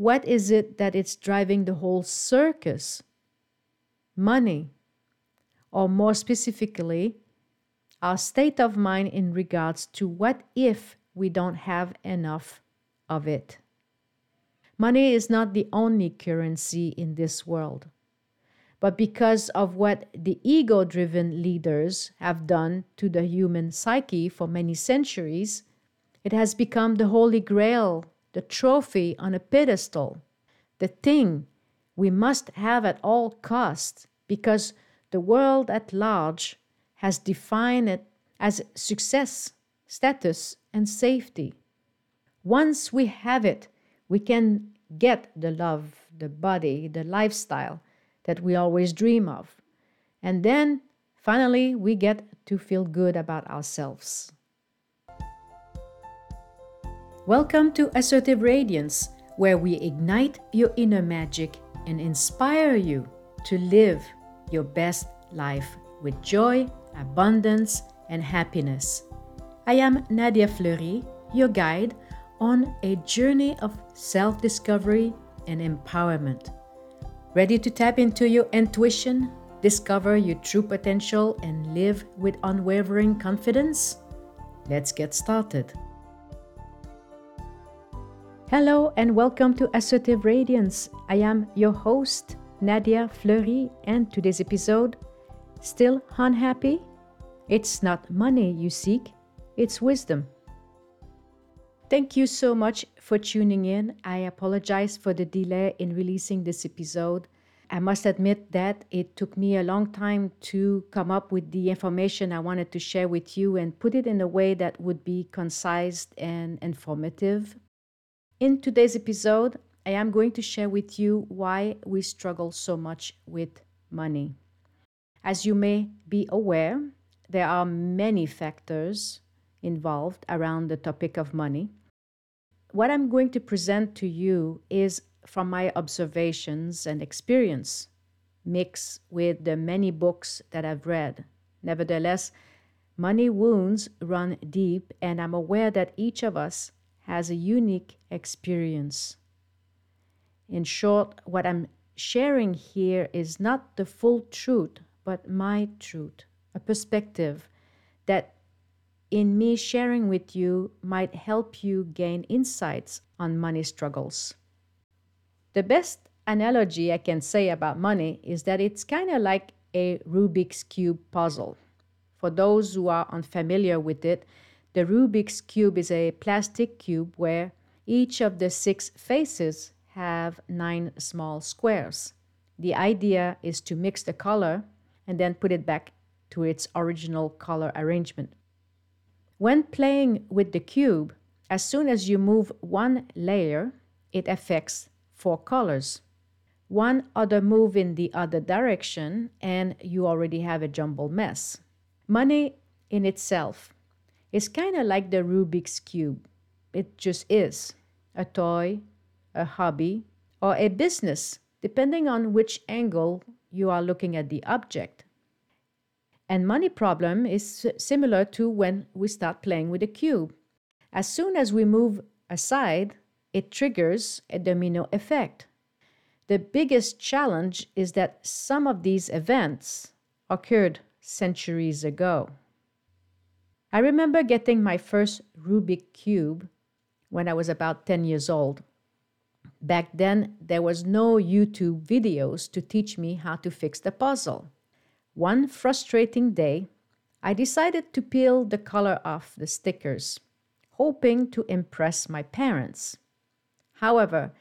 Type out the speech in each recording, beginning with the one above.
What is it that it's driving the whole circus? Money, or more specifically, our state of mind in regards to what if we don't have enough of it. Money is not the only currency in this world. But because of what the ego driven leaders have done to the human psyche for many centuries, it has become the holy grail, the trophy on a pedestal, the thing we must have at all costs because the world at large has defined it as success, status, and safety. Once we have it, we can get the love, the body, the lifestyle that we always dream of. And then finally, we get to feel good about ourselves. Welcome to Assertive Radiance, where we ignite your inner magic and inspire you to live your best life with joy, abundance, and happiness. I am Nadia Fleury, your guide on a journey of self discovery and empowerment. Ready to tap into your intuition, discover your true potential, and live with unwavering confidence? Let's get started. Hello and welcome to Assertive Radiance. I am your host, Nadia Fleury, and today's episode Still unhappy? It's not money you seek, it's wisdom. Thank you so much for tuning in. I apologize for the delay in releasing this episode. I must admit that it took me a long time to come up with the information I wanted to share with you and put it in a way that would be concise and informative. In today's episode, I am going to share with you why we struggle so much with money. As you may be aware, there are many factors involved around the topic of money what I'm going to present to you is from my observations and experience, mixed with the many books that I've read. Nevertheless, money wounds run deep, and I'm aware that each of us has a unique experience. In short, what I'm sharing here is not the full truth, but my truth, a perspective that in me sharing with you might help you gain insights on money struggles. The best analogy I can say about money is that it's kind of like a Rubik's Cube puzzle. For those who are unfamiliar with it, the Rubik's Cube is a plastic cube where each of the six faces have nine small squares. The idea is to mix the color and then put it back to its original color arrangement. When playing with the cube, as soon as you move one layer, it affects four colors. One other move in the other direction, and you already have a jumbled mess. Money in itself is kind of like the Rubik's Cube. It just is a toy, a hobby, or a business, depending on which angle you are looking at the object. And money problem is similar to when we start playing with a cube. As soon as we move aside, it triggers a domino effect. The biggest challenge is that some of these events occurred centuries ago. I remember getting my first Rubik Cube when I was about 10 years old. Back then, there was no YouTube videos to teach me how to fix the puzzle. One frustrating day, I decided to peel the color off the stickers, hoping to impress my parents. However,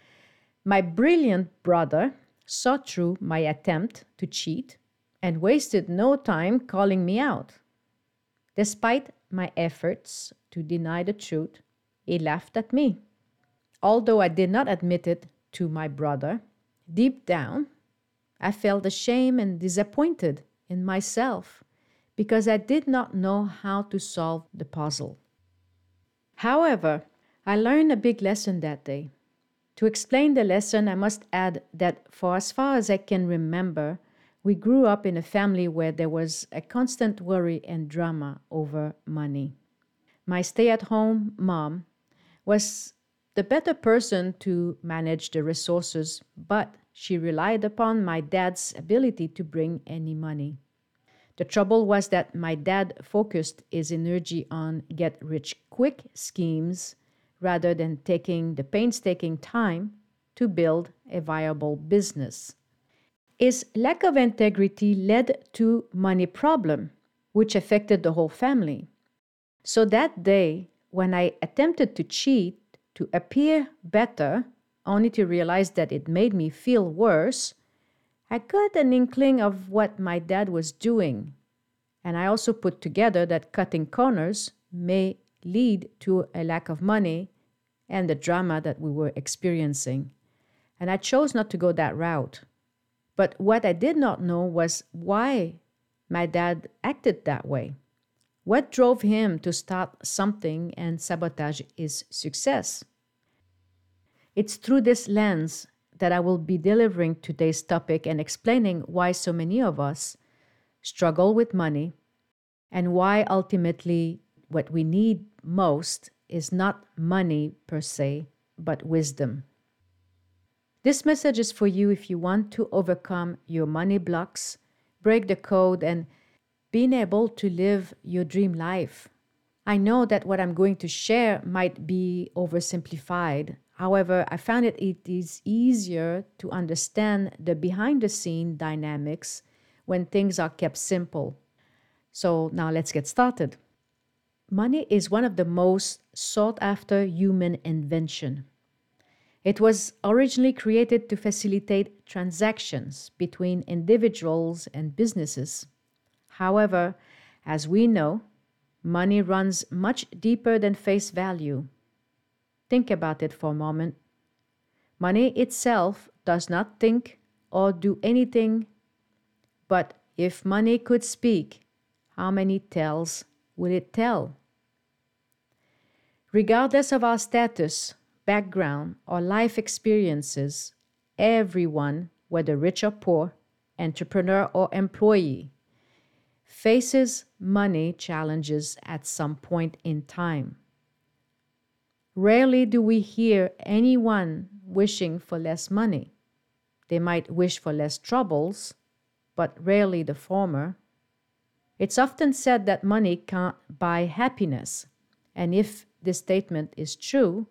my brilliant brother saw through my attempt to cheat and wasted no time calling me out. Despite my efforts to deny the truth, he laughed at me. Although I did not admit it to my brother, deep down, I felt ashamed and disappointed in myself because I did not know how to solve the puzzle. However, I learned a big lesson that day. To explain the lesson, I must add that for as far as I can remember, we grew up in a family where there was a constant worry and drama over money. My stay at home mom was the better person to manage the resources, but she relied upon my dad's ability to bring any money. The trouble was that my dad focused his energy on get rich quick schemes rather than taking the painstaking time to build a viable business. His lack of integrity led to money problem, which affected the whole family. So that day, when I attempted to cheat to appear better, only to realize that it made me feel worse, I got an inkling of what my dad was doing, and I also put together that cutting corners may lead to a lack of money and the drama that we were experiencing. And I chose not to go that route. But what I did not know was why my dad acted that way. What drove him to start something and sabotage his success? It's through this lens that I will be delivering today's topic and explaining why so many of us struggle with money and why ultimately what we need most is not money per se, but wisdom. This message is for you if you want to overcome your money blocks, break the code, and being able to live your dream life. I know that what I'm going to share might be oversimplified, However, I found it, it is easier to understand the behind the scene dynamics when things are kept simple. So now let's get started. Money is one of the most sought after human invention. It was originally created to facilitate transactions between individuals and businesses. However, as we know, money runs much deeper than face value Think about it for a moment. Money itself does not think or do anything, but if money could speak, how many tales would it tell? Regardless of our status, background, or life experiences, everyone, whether rich or poor, entrepreneur or employee, faces money challenges at some point in time. Rarely do we hear anyone wishing for less money. They might wish for less troubles, but rarely the former. It's often said that money can't buy happiness. And if this statement is true,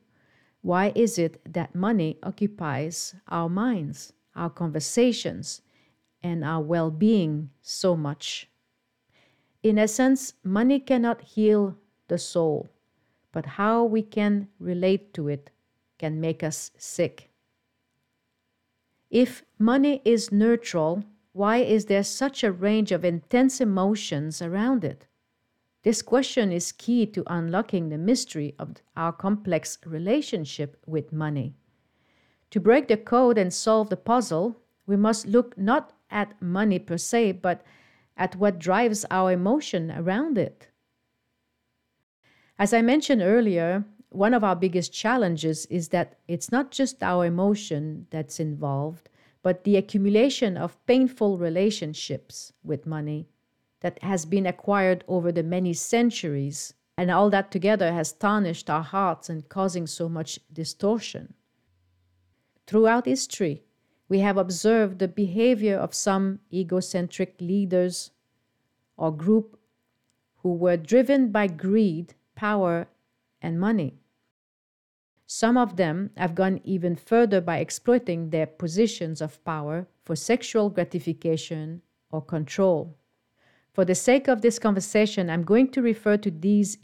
why is it that money occupies our minds, our conversations, and our well being so much? In essence, money cannot heal the soul but how we can relate to it can make us sick. If money is neutral, why is there such a range of intense emotions around it? This question is key to unlocking the mystery of our complex relationship with money. To break the code and solve the puzzle, we must look not at money per se, but at what drives our emotion around it. As I mentioned earlier, one of our biggest challenges is that it's not just our emotion that's involved, but the accumulation of painful relationships with money that has been acquired over the many centuries, and all that together has tarnished our hearts and causing so much distortion. Throughout history, we have observed the behavior of some egocentric leaders or group who were driven by greed power, and money. Some of them have gone even further by exploiting their positions of power for sexual gratification or control. For the sake of this conversation, I'm going to refer to these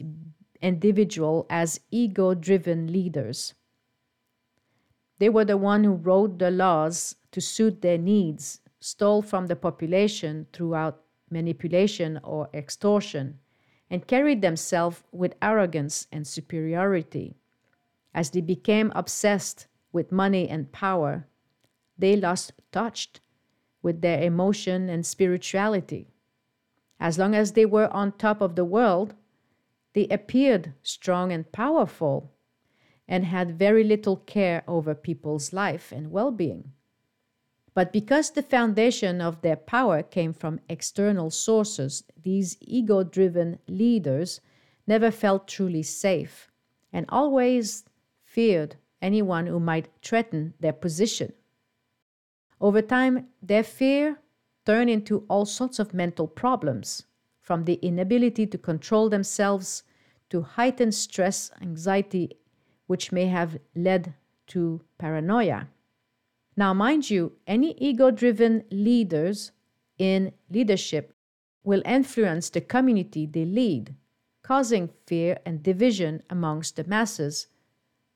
individuals as ego driven leaders. They were the one who wrote the laws to suit their needs, stole from the population throughout manipulation or extortion, and carried themselves with arrogance and superiority. As they became obsessed with money and power, they lost touch with their emotion and spirituality. As long as they were on top of the world, they appeared strong and powerful and had very little care over people's life and well being. But because the foundation of their power came from external sources, these ego driven leaders never felt truly safe and always feared anyone who might threaten their position. Over time, their fear turned into all sorts of mental problems, from the inability to control themselves to heightened stress, anxiety, which may have led to paranoia. Now, mind you, any ego driven leaders in leadership will influence the community they lead, causing fear and division amongst the masses,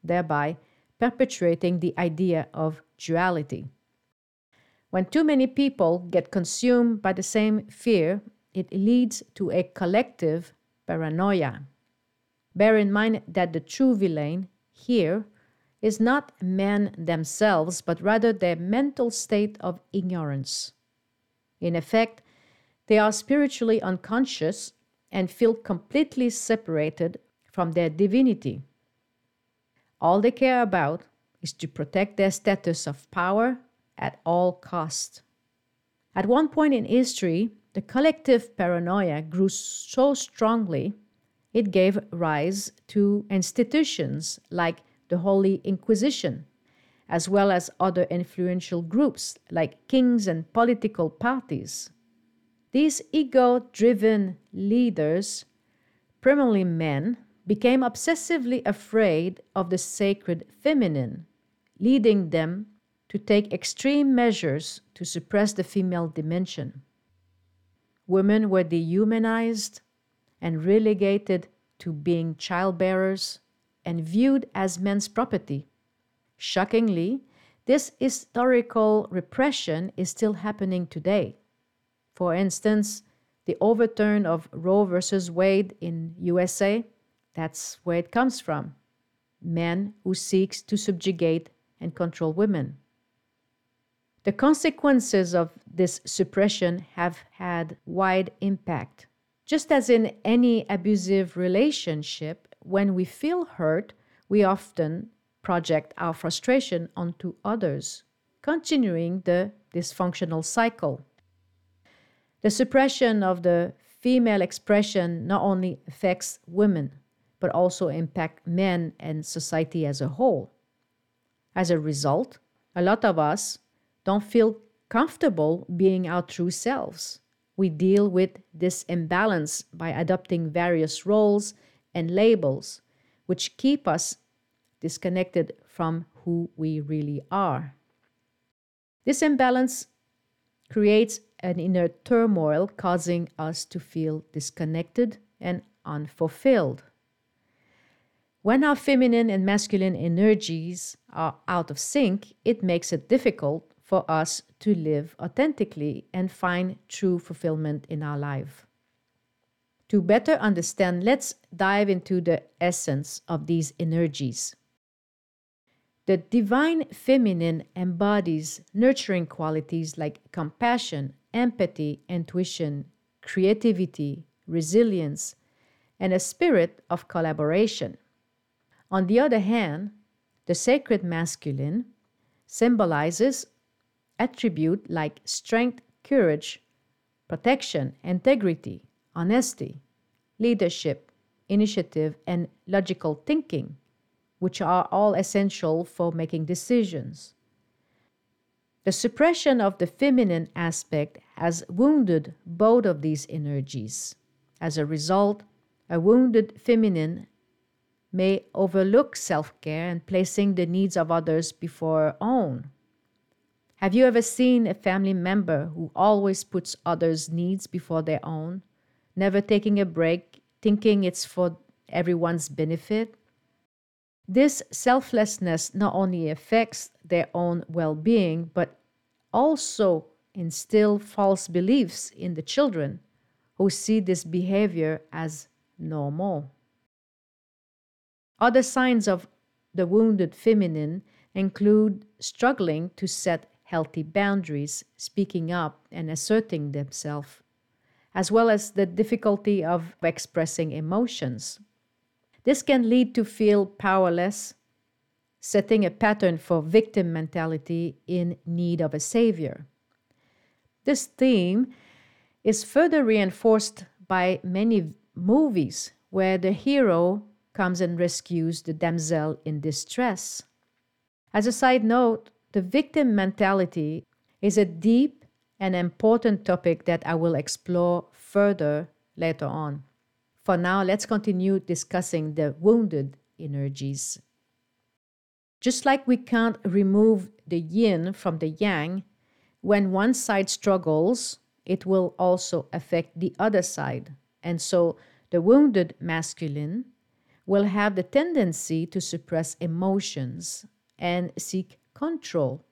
thereby perpetuating the idea of duality. When too many people get consumed by the same fear, it leads to a collective paranoia. Bear in mind that the true villain here is not men themselves, but rather their mental state of ignorance. In effect, they are spiritually unconscious and feel completely separated from their divinity. All they care about is to protect their status of power at all cost. At one point in history, the collective paranoia grew so strongly it gave rise to institutions like the Holy Inquisition, as well as other influential groups like kings and political parties. These ego driven leaders, primarily men, became obsessively afraid of the sacred feminine, leading them to take extreme measures to suppress the female dimension. Women were dehumanized and relegated to being childbearers and viewed as men's property. Shockingly, this historical repression is still happening today. For instance, the overturn of Roe versus Wade in USA, that's where it comes from. Men who seeks to subjugate and control women. The consequences of this suppression have had wide impact. Just as in any abusive relationship, when we feel hurt, we often project our frustration onto others, continuing the dysfunctional cycle. The suppression of the female expression not only affects women, but also impact men and society as a whole. As a result, a lot of us don't feel comfortable being our true selves. We deal with this imbalance by adopting various roles and labels, which keep us disconnected from who we really are. This imbalance creates an inner turmoil, causing us to feel disconnected and unfulfilled. When our feminine and masculine energies are out of sync, it makes it difficult for us to live authentically and find true fulfillment in our life. To better understand, let's dive into the essence of these energies. The divine feminine embodies nurturing qualities like compassion, empathy, intuition, creativity, resilience, and a spirit of collaboration. On the other hand, the sacred masculine symbolizes attributes like strength, courage, protection, integrity, honesty, leadership, initiative, and logical thinking, which are all essential for making decisions. The suppression of the feminine aspect has wounded both of these energies. As a result, a wounded feminine may overlook self care and placing the needs of others before her own. Have you ever seen a family member who always puts others' needs before their own? never taking a break, thinking it's for everyone's benefit. This selflessness not only affects their own well being, but also instill false beliefs in the children who see this behavior as normal. Other signs of the wounded feminine include struggling to set healthy boundaries, speaking up, and asserting themselves as well as the difficulty of expressing emotions. This can lead to feel powerless, setting a pattern for victim mentality in need of a savior. This theme is further reinforced by many movies where the hero comes and rescues the damsel in distress. As a side note, the victim mentality is a deep and important topic that I will explore further later on. For now, let's continue discussing the wounded energies. Just like we can't remove the yin from the yang, when one side struggles, it will also affect the other side. And so the wounded masculine will have the tendency to suppress emotions and seek control.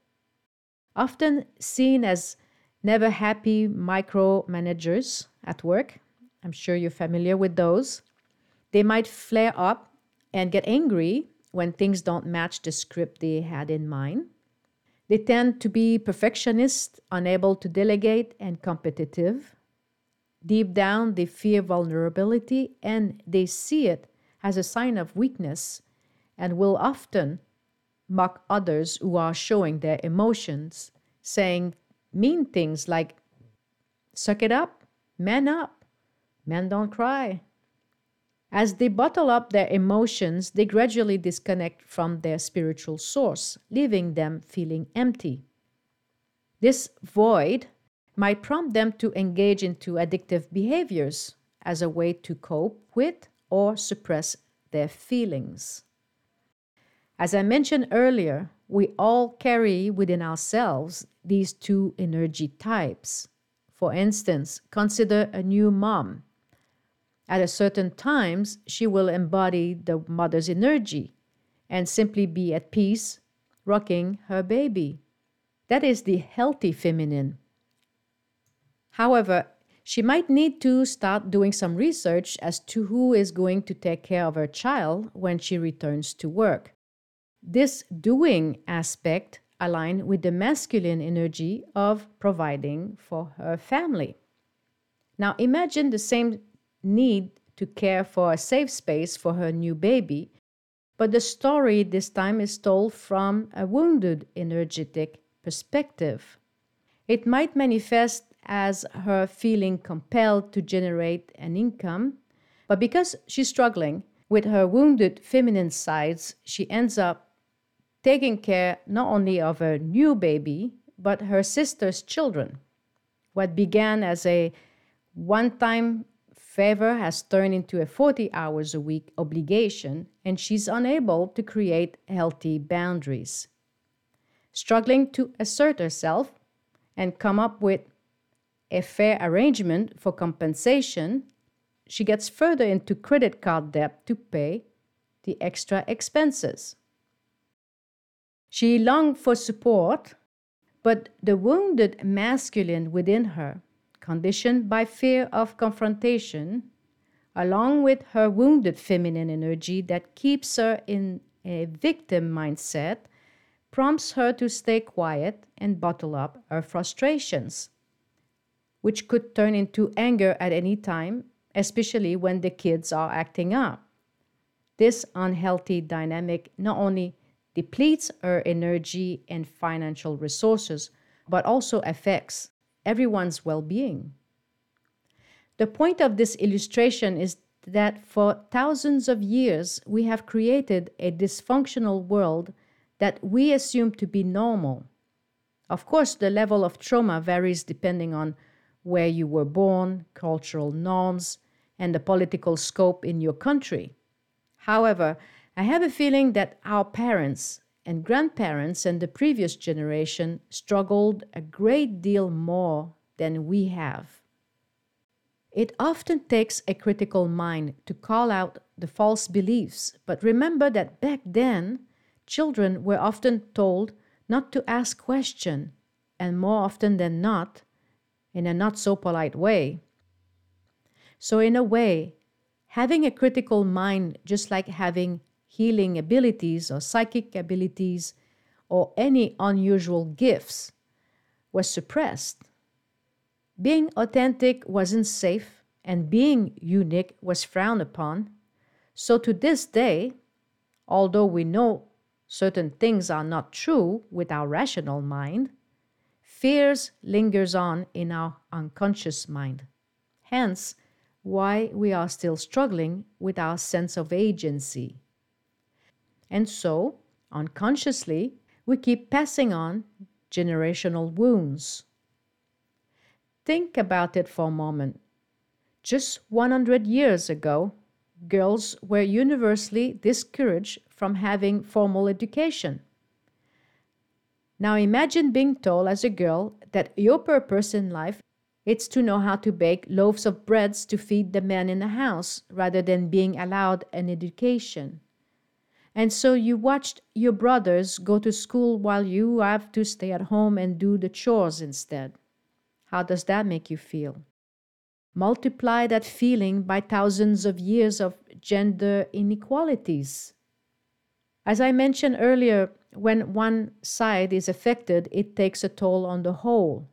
Often seen as never happy micromanagers at work, I'm sure you're familiar with those. They might flare up and get angry when things don't match the script they had in mind. They tend to be perfectionists, unable to delegate, and competitive. Deep down, they fear vulnerability and they see it as a sign of weakness and will often mock others who are showing their emotions, saying mean things like, suck it up, man up, men don't cry. As they bottle up their emotions, they gradually disconnect from their spiritual source, leaving them feeling empty. This void might prompt them to engage into addictive behaviors as a way to cope with or suppress their feelings. As I mentioned earlier, we all carry within ourselves these two energy types. For instance, consider a new mom at a certain times, she will embody the mother's energy and simply be at peace, rocking her baby. That is the healthy feminine. However, she might need to start doing some research as to who is going to take care of her child when she returns to work. This doing aspect align with the masculine energy of providing for her family. Now imagine the same need to care for a safe space for her new baby, but the story this time is told from a wounded, energetic perspective. It might manifest as her feeling compelled to generate an income, but because she's struggling with her wounded feminine sides, she ends up taking care not only of her new baby, but her sister's children. What began as a one time favor has turned into a 40 hours a week obligation, and she's unable to create healthy boundaries. Struggling to assert herself and come up with a fair arrangement for compensation, she gets further into credit card debt to pay the extra expenses. She longed for support, but the wounded masculine within her conditioned by fear of confrontation, along with her wounded feminine energy that keeps her in a victim mindset, prompts her to stay quiet and bottle up her frustrations, which could turn into anger at any time, especially when the kids are acting up. This unhealthy dynamic not only depletes her energy and financial resources, but also affects everyone's well being. The point of this illustration is that for thousands of years we have created a dysfunctional world that we assume to be normal. Of course, the level of trauma varies depending on where you were born, cultural norms, and the political scope in your country. However, I have a feeling that our parents and grandparents and the previous generation struggled a great deal more than we have. It often takes a critical mind to call out the false beliefs, but remember that back then, children were often told not to ask questions, and more often than not, in a not so polite way. So, in a way, having a critical mind, just like having healing abilities or psychic abilities or any unusual gifts was suppressed. Being authentic wasn't safe, and being unique was frowned upon. So to this day, although we know certain things are not true with our rational mind, fears lingers on in our unconscious mind. Hence, why we are still struggling with our sense of agency. And so, unconsciously, we keep passing on generational wounds. Think about it for a moment. Just 100 years ago, girls were universally discouraged from having formal education. Now imagine being told as a girl that your purpose in life is to know how to bake loaves of breads to feed the men in the house rather than being allowed an education. And so you watched your brothers go to school while you have to stay at home and do the chores instead. How does that make you feel? Multiply that feeling by thousands of years of gender inequalities. As I mentioned earlier, when one side is affected, it takes a toll on the whole.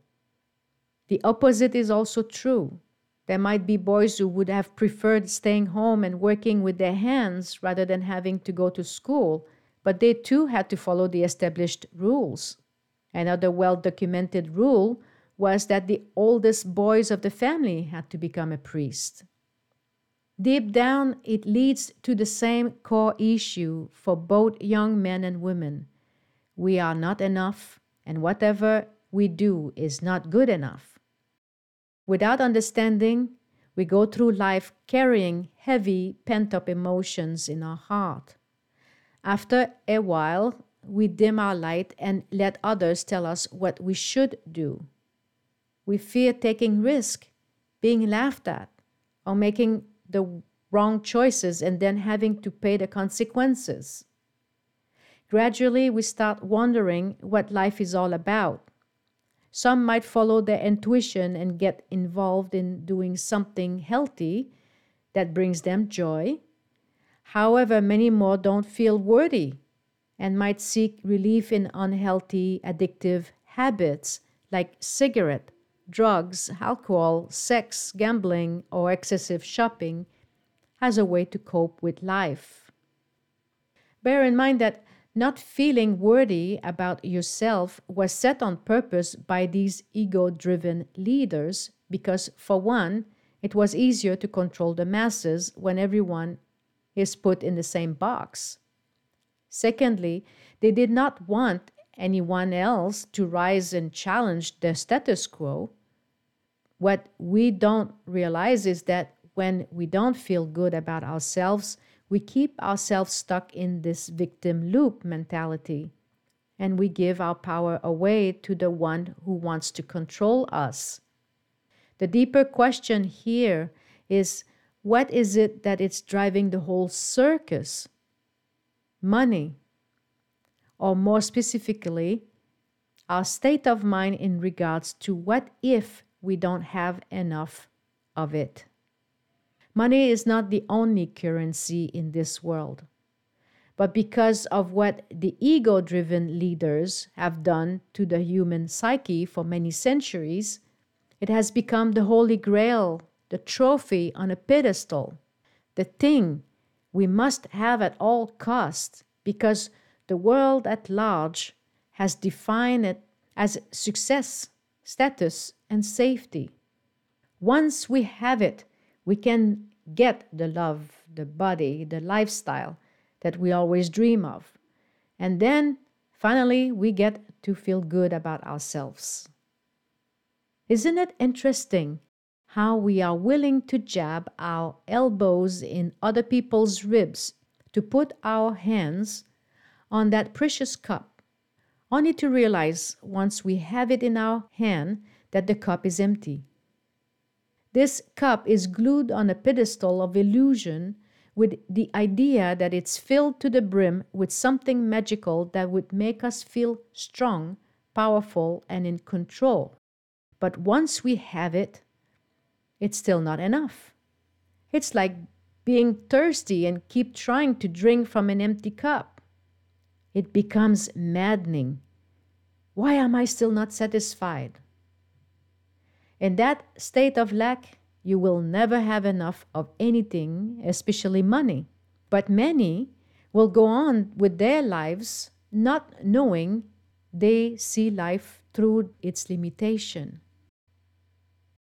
The opposite is also true. There might be boys who would have preferred staying home and working with their hands rather than having to go to school, but they too had to follow the established rules. Another well documented rule was that the oldest boys of the family had to become a priest. Deep down, it leads to the same core issue for both young men and women. We are not enough, and whatever we do is not good enough. Without understanding, we go through life carrying heavy pent up emotions in our heart. After a while, we dim our light and let others tell us what we should do. We fear taking risk, being laughed at, or making the wrong choices and then having to pay the consequences. Gradually, we start wondering what life is all about. Some might follow their intuition and get involved in doing something healthy that brings them joy. However, many more don't feel worthy and might seek relief in unhealthy, addictive habits like cigarette, drugs, alcohol, sex, gambling, or excessive shopping as a way to cope with life. Bear in mind that not feeling worthy about yourself was set on purpose by these ego driven leaders because, for one, it was easier to control the masses when everyone is put in the same box. Secondly, they did not want anyone else to rise and challenge the status quo. What we don't realize is that when we don't feel good about ourselves, we keep ourselves stuck in this victim loop mentality and we give our power away to the one who wants to control us. The deeper question here is what is it that is driving the whole circus? Money. Or more specifically, our state of mind in regards to what if we don't have enough of it. Money is not the only currency in this world. But because of what the ego driven leaders have done to the human psyche for many centuries, it has become the holy grail, the trophy on a pedestal, the thing we must have at all costs because the world at large has defined it as success, status, and safety. Once we have it, we can get the love, the body, the lifestyle that we always dream of. And then finally, we get to feel good about ourselves. Isn't it interesting how we are willing to jab our elbows in other people's ribs to put our hands on that precious cup, only to realize once we have it in our hand that the cup is empty? This cup is glued on a pedestal of illusion with the idea that it's filled to the brim with something magical that would make us feel strong, powerful, and in control. But once we have it, it's still not enough. It's like being thirsty and keep trying to drink from an empty cup. It becomes maddening. Why am I still not satisfied? In that state of lack, you will never have enough of anything, especially money. But many will go on with their lives not knowing they see life through its limitation.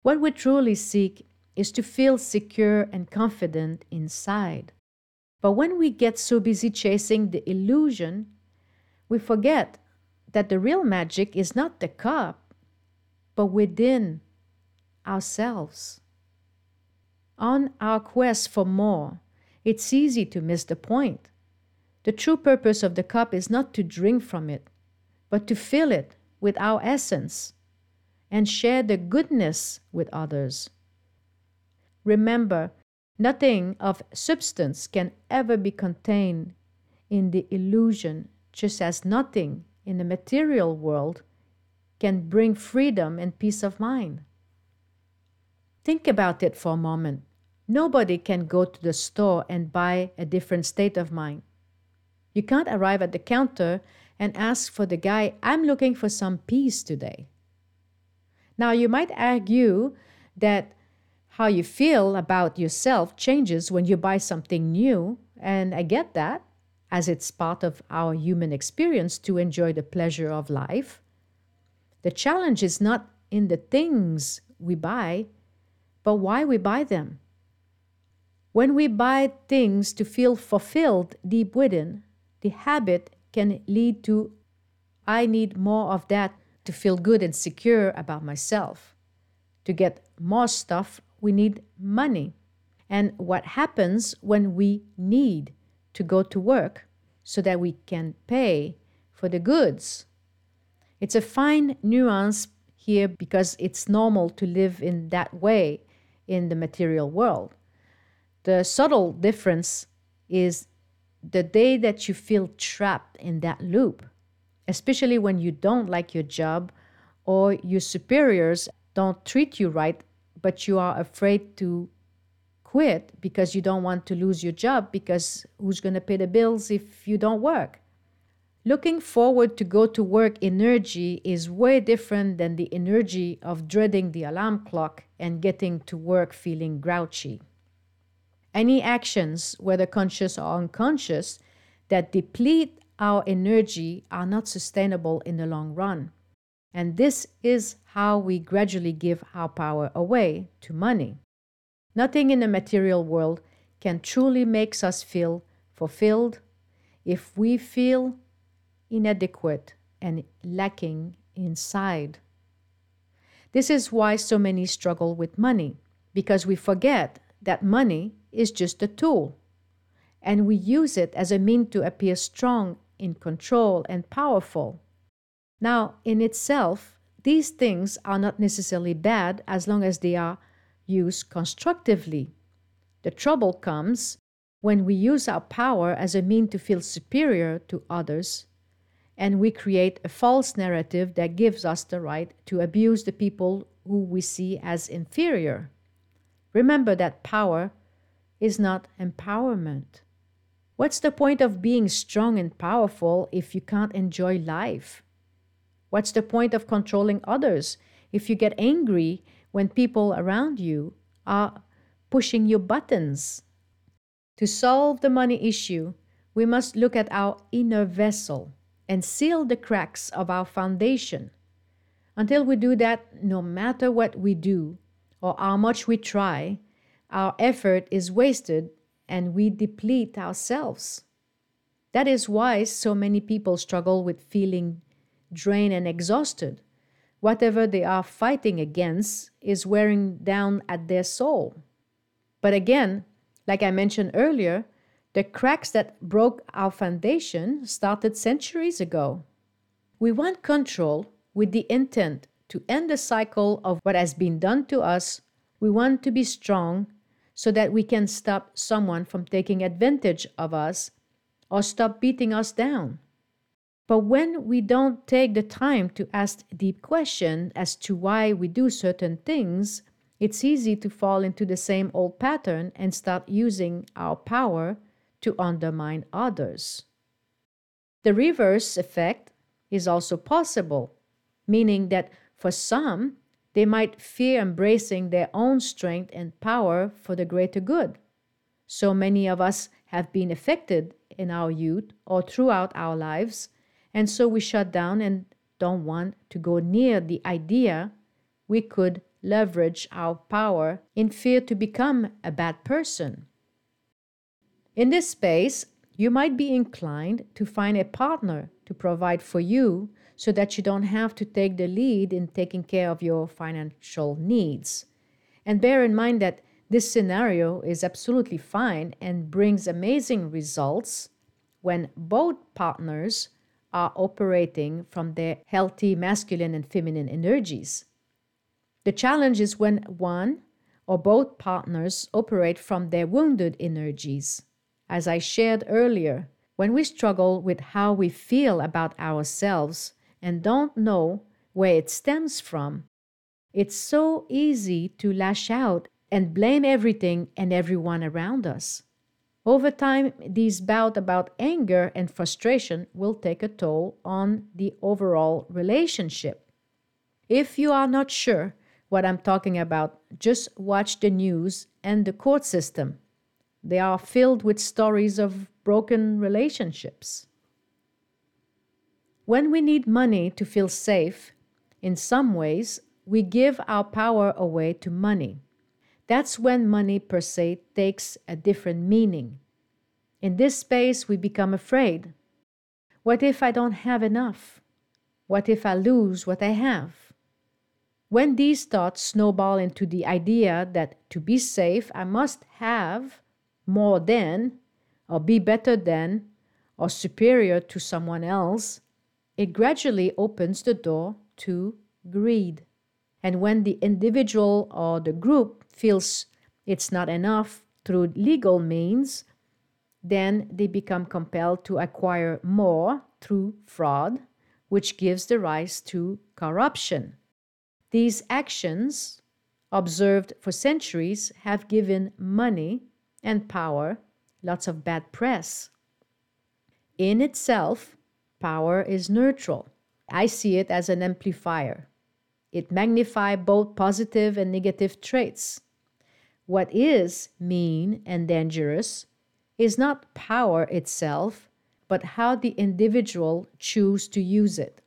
What we truly seek is to feel secure and confident inside. But when we get so busy chasing the illusion, we forget that the real magic is not the cup, but within ourselves. On our quest for more, it's easy to miss the point. The true purpose of the cup is not to drink from it, but to fill it with our essence and share the goodness with others. Remember, nothing of substance can ever be contained in the illusion, just as nothing in the material world can bring freedom and peace of mind. Think about it for a moment. Nobody can go to the store and buy a different state of mind. You can't arrive at the counter and ask for the guy, I'm looking for some peace today. Now, you might argue that how you feel about yourself changes when you buy something new, and I get that, as it's part of our human experience to enjoy the pleasure of life. The challenge is not in the things we buy, but why we buy them. When we buy things to feel fulfilled deep within, the habit can lead to I need more of that to feel good and secure about myself. To get more stuff, we need money. And what happens when we need to go to work so that we can pay for the goods? It's a fine nuance here because it's normal to live in that way in the material world. The subtle difference is the day that you feel trapped in that loop, especially when you don't like your job or your superiors don't treat you right, but you are afraid to quit because you don't want to lose your job because who's going to pay the bills if you don't work? Looking forward to go to work energy is way different than the energy of dreading the alarm clock and getting to work feeling grouchy. Any actions, whether conscious or unconscious, that deplete our energy are not sustainable in the long run. And this is how we gradually give our power away to money. Nothing in the material world can truly make us feel fulfilled if we feel inadequate and lacking inside. This is why so many struggle with money, because we forget that money is just a tool, and we use it as a mean to appear strong, in control, and powerful. Now, in itself, these things are not necessarily bad as long as they are used constructively. The trouble comes when we use our power as a mean to feel superior to others and we create a false narrative that gives us the right to abuse the people who we see as inferior. Remember that power is not empowerment. What's the point of being strong and powerful if you can't enjoy life? What's the point of controlling others if you get angry when people around you are pushing your buttons? To solve the money issue, we must look at our inner vessel and seal the cracks of our foundation. Until we do that, no matter what we do or how much we try, our effort is wasted and we deplete ourselves. That is why so many people struggle with feeling drained and exhausted. Whatever they are fighting against is wearing down at their soul. But again, like I mentioned earlier, the cracks that broke our foundation started centuries ago. We want control with the intent to end the cycle of what has been done to us. We want to be strong so that we can stop someone from taking advantage of us or stop beating us down. But when we don't take the time to ask deep questions as to why we do certain things, it's easy to fall into the same old pattern and start using our power to undermine others. The reverse effect is also possible, meaning that for some, they might fear embracing their own strength and power for the greater good. So many of us have been affected in our youth or throughout our lives, and so we shut down and don't want to go near the idea we could leverage our power in fear to become a bad person. In this space, you might be inclined to find a partner to provide for you so that you don't have to take the lead in taking care of your financial needs. And bear in mind that this scenario is absolutely fine and brings amazing results when both partners are operating from their healthy masculine and feminine energies. The challenge is when one or both partners operate from their wounded energies. As I shared earlier, when we struggle with how we feel about ourselves and don't know where it stems from, it's so easy to lash out and blame everything and everyone around us. Over time, these bouts about anger and frustration will take a toll on the overall relationship. If you are not sure what I'm talking about, just watch the news and the court system. They are filled with stories of broken relationships. When we need money to feel safe, in some ways, we give our power away to money. That's when money per se takes a different meaning. In this space, we become afraid. What if I don't have enough? What if I lose what I have? When these thoughts snowball into the idea that to be safe, I must have more than, or be better than, or superior to someone else, it gradually opens the door to greed. And when the individual or the group feels it's not enough through legal means, then they become compelled to acquire more through fraud, which gives the rise to corruption. These actions, observed for centuries, have given money and power lots of bad press. In itself, power is neutral. I see it as an amplifier. It magnifies both positive and negative traits. What is mean and dangerous is not power itself, but how the individual choose to use it.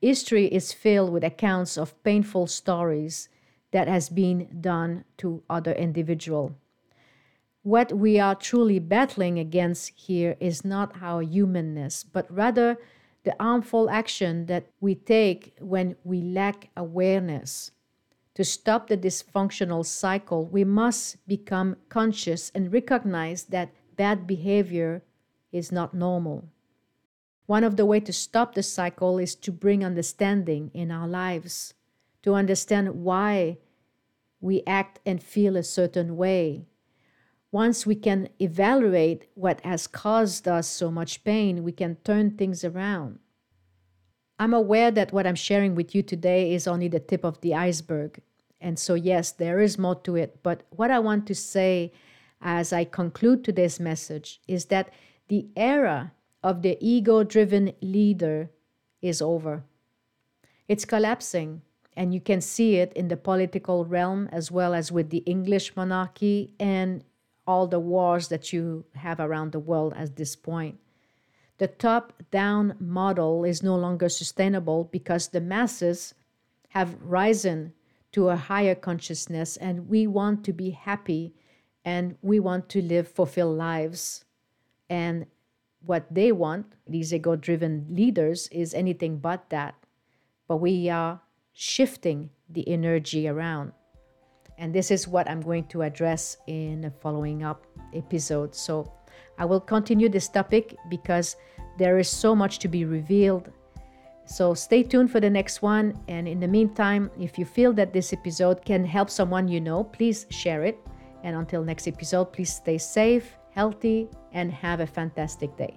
History is filled with accounts of painful stories that has been done to other individual. What we are truly battling against here is not our humanness, but rather the harmful action that we take when we lack awareness. To stop the dysfunctional cycle, we must become conscious and recognize that bad behavior is not normal. One of the ways to stop the cycle is to bring understanding in our lives, to understand why we act and feel a certain way. Once we can evaluate what has caused us so much pain, we can turn things around. I'm aware that what I'm sharing with you today is only the tip of the iceberg. And so, yes, there is more to it. But what I want to say as I conclude today's message is that the era of the ego driven leader is over. It's collapsing, and you can see it in the political realm as well as with the English monarchy and all the wars that you have around the world at this point. The top down model is no longer sustainable because the masses have risen to a higher consciousness and we want to be happy and we want to live fulfilled lives. And what they want, these ego driven leaders, is anything but that. But we are shifting the energy around. And this is what I'm going to address in the following up episode. So I will continue this topic because there is so much to be revealed. So stay tuned for the next one. And in the meantime, if you feel that this episode can help someone you know, please share it. And until next episode, please stay safe, healthy, and have a fantastic day.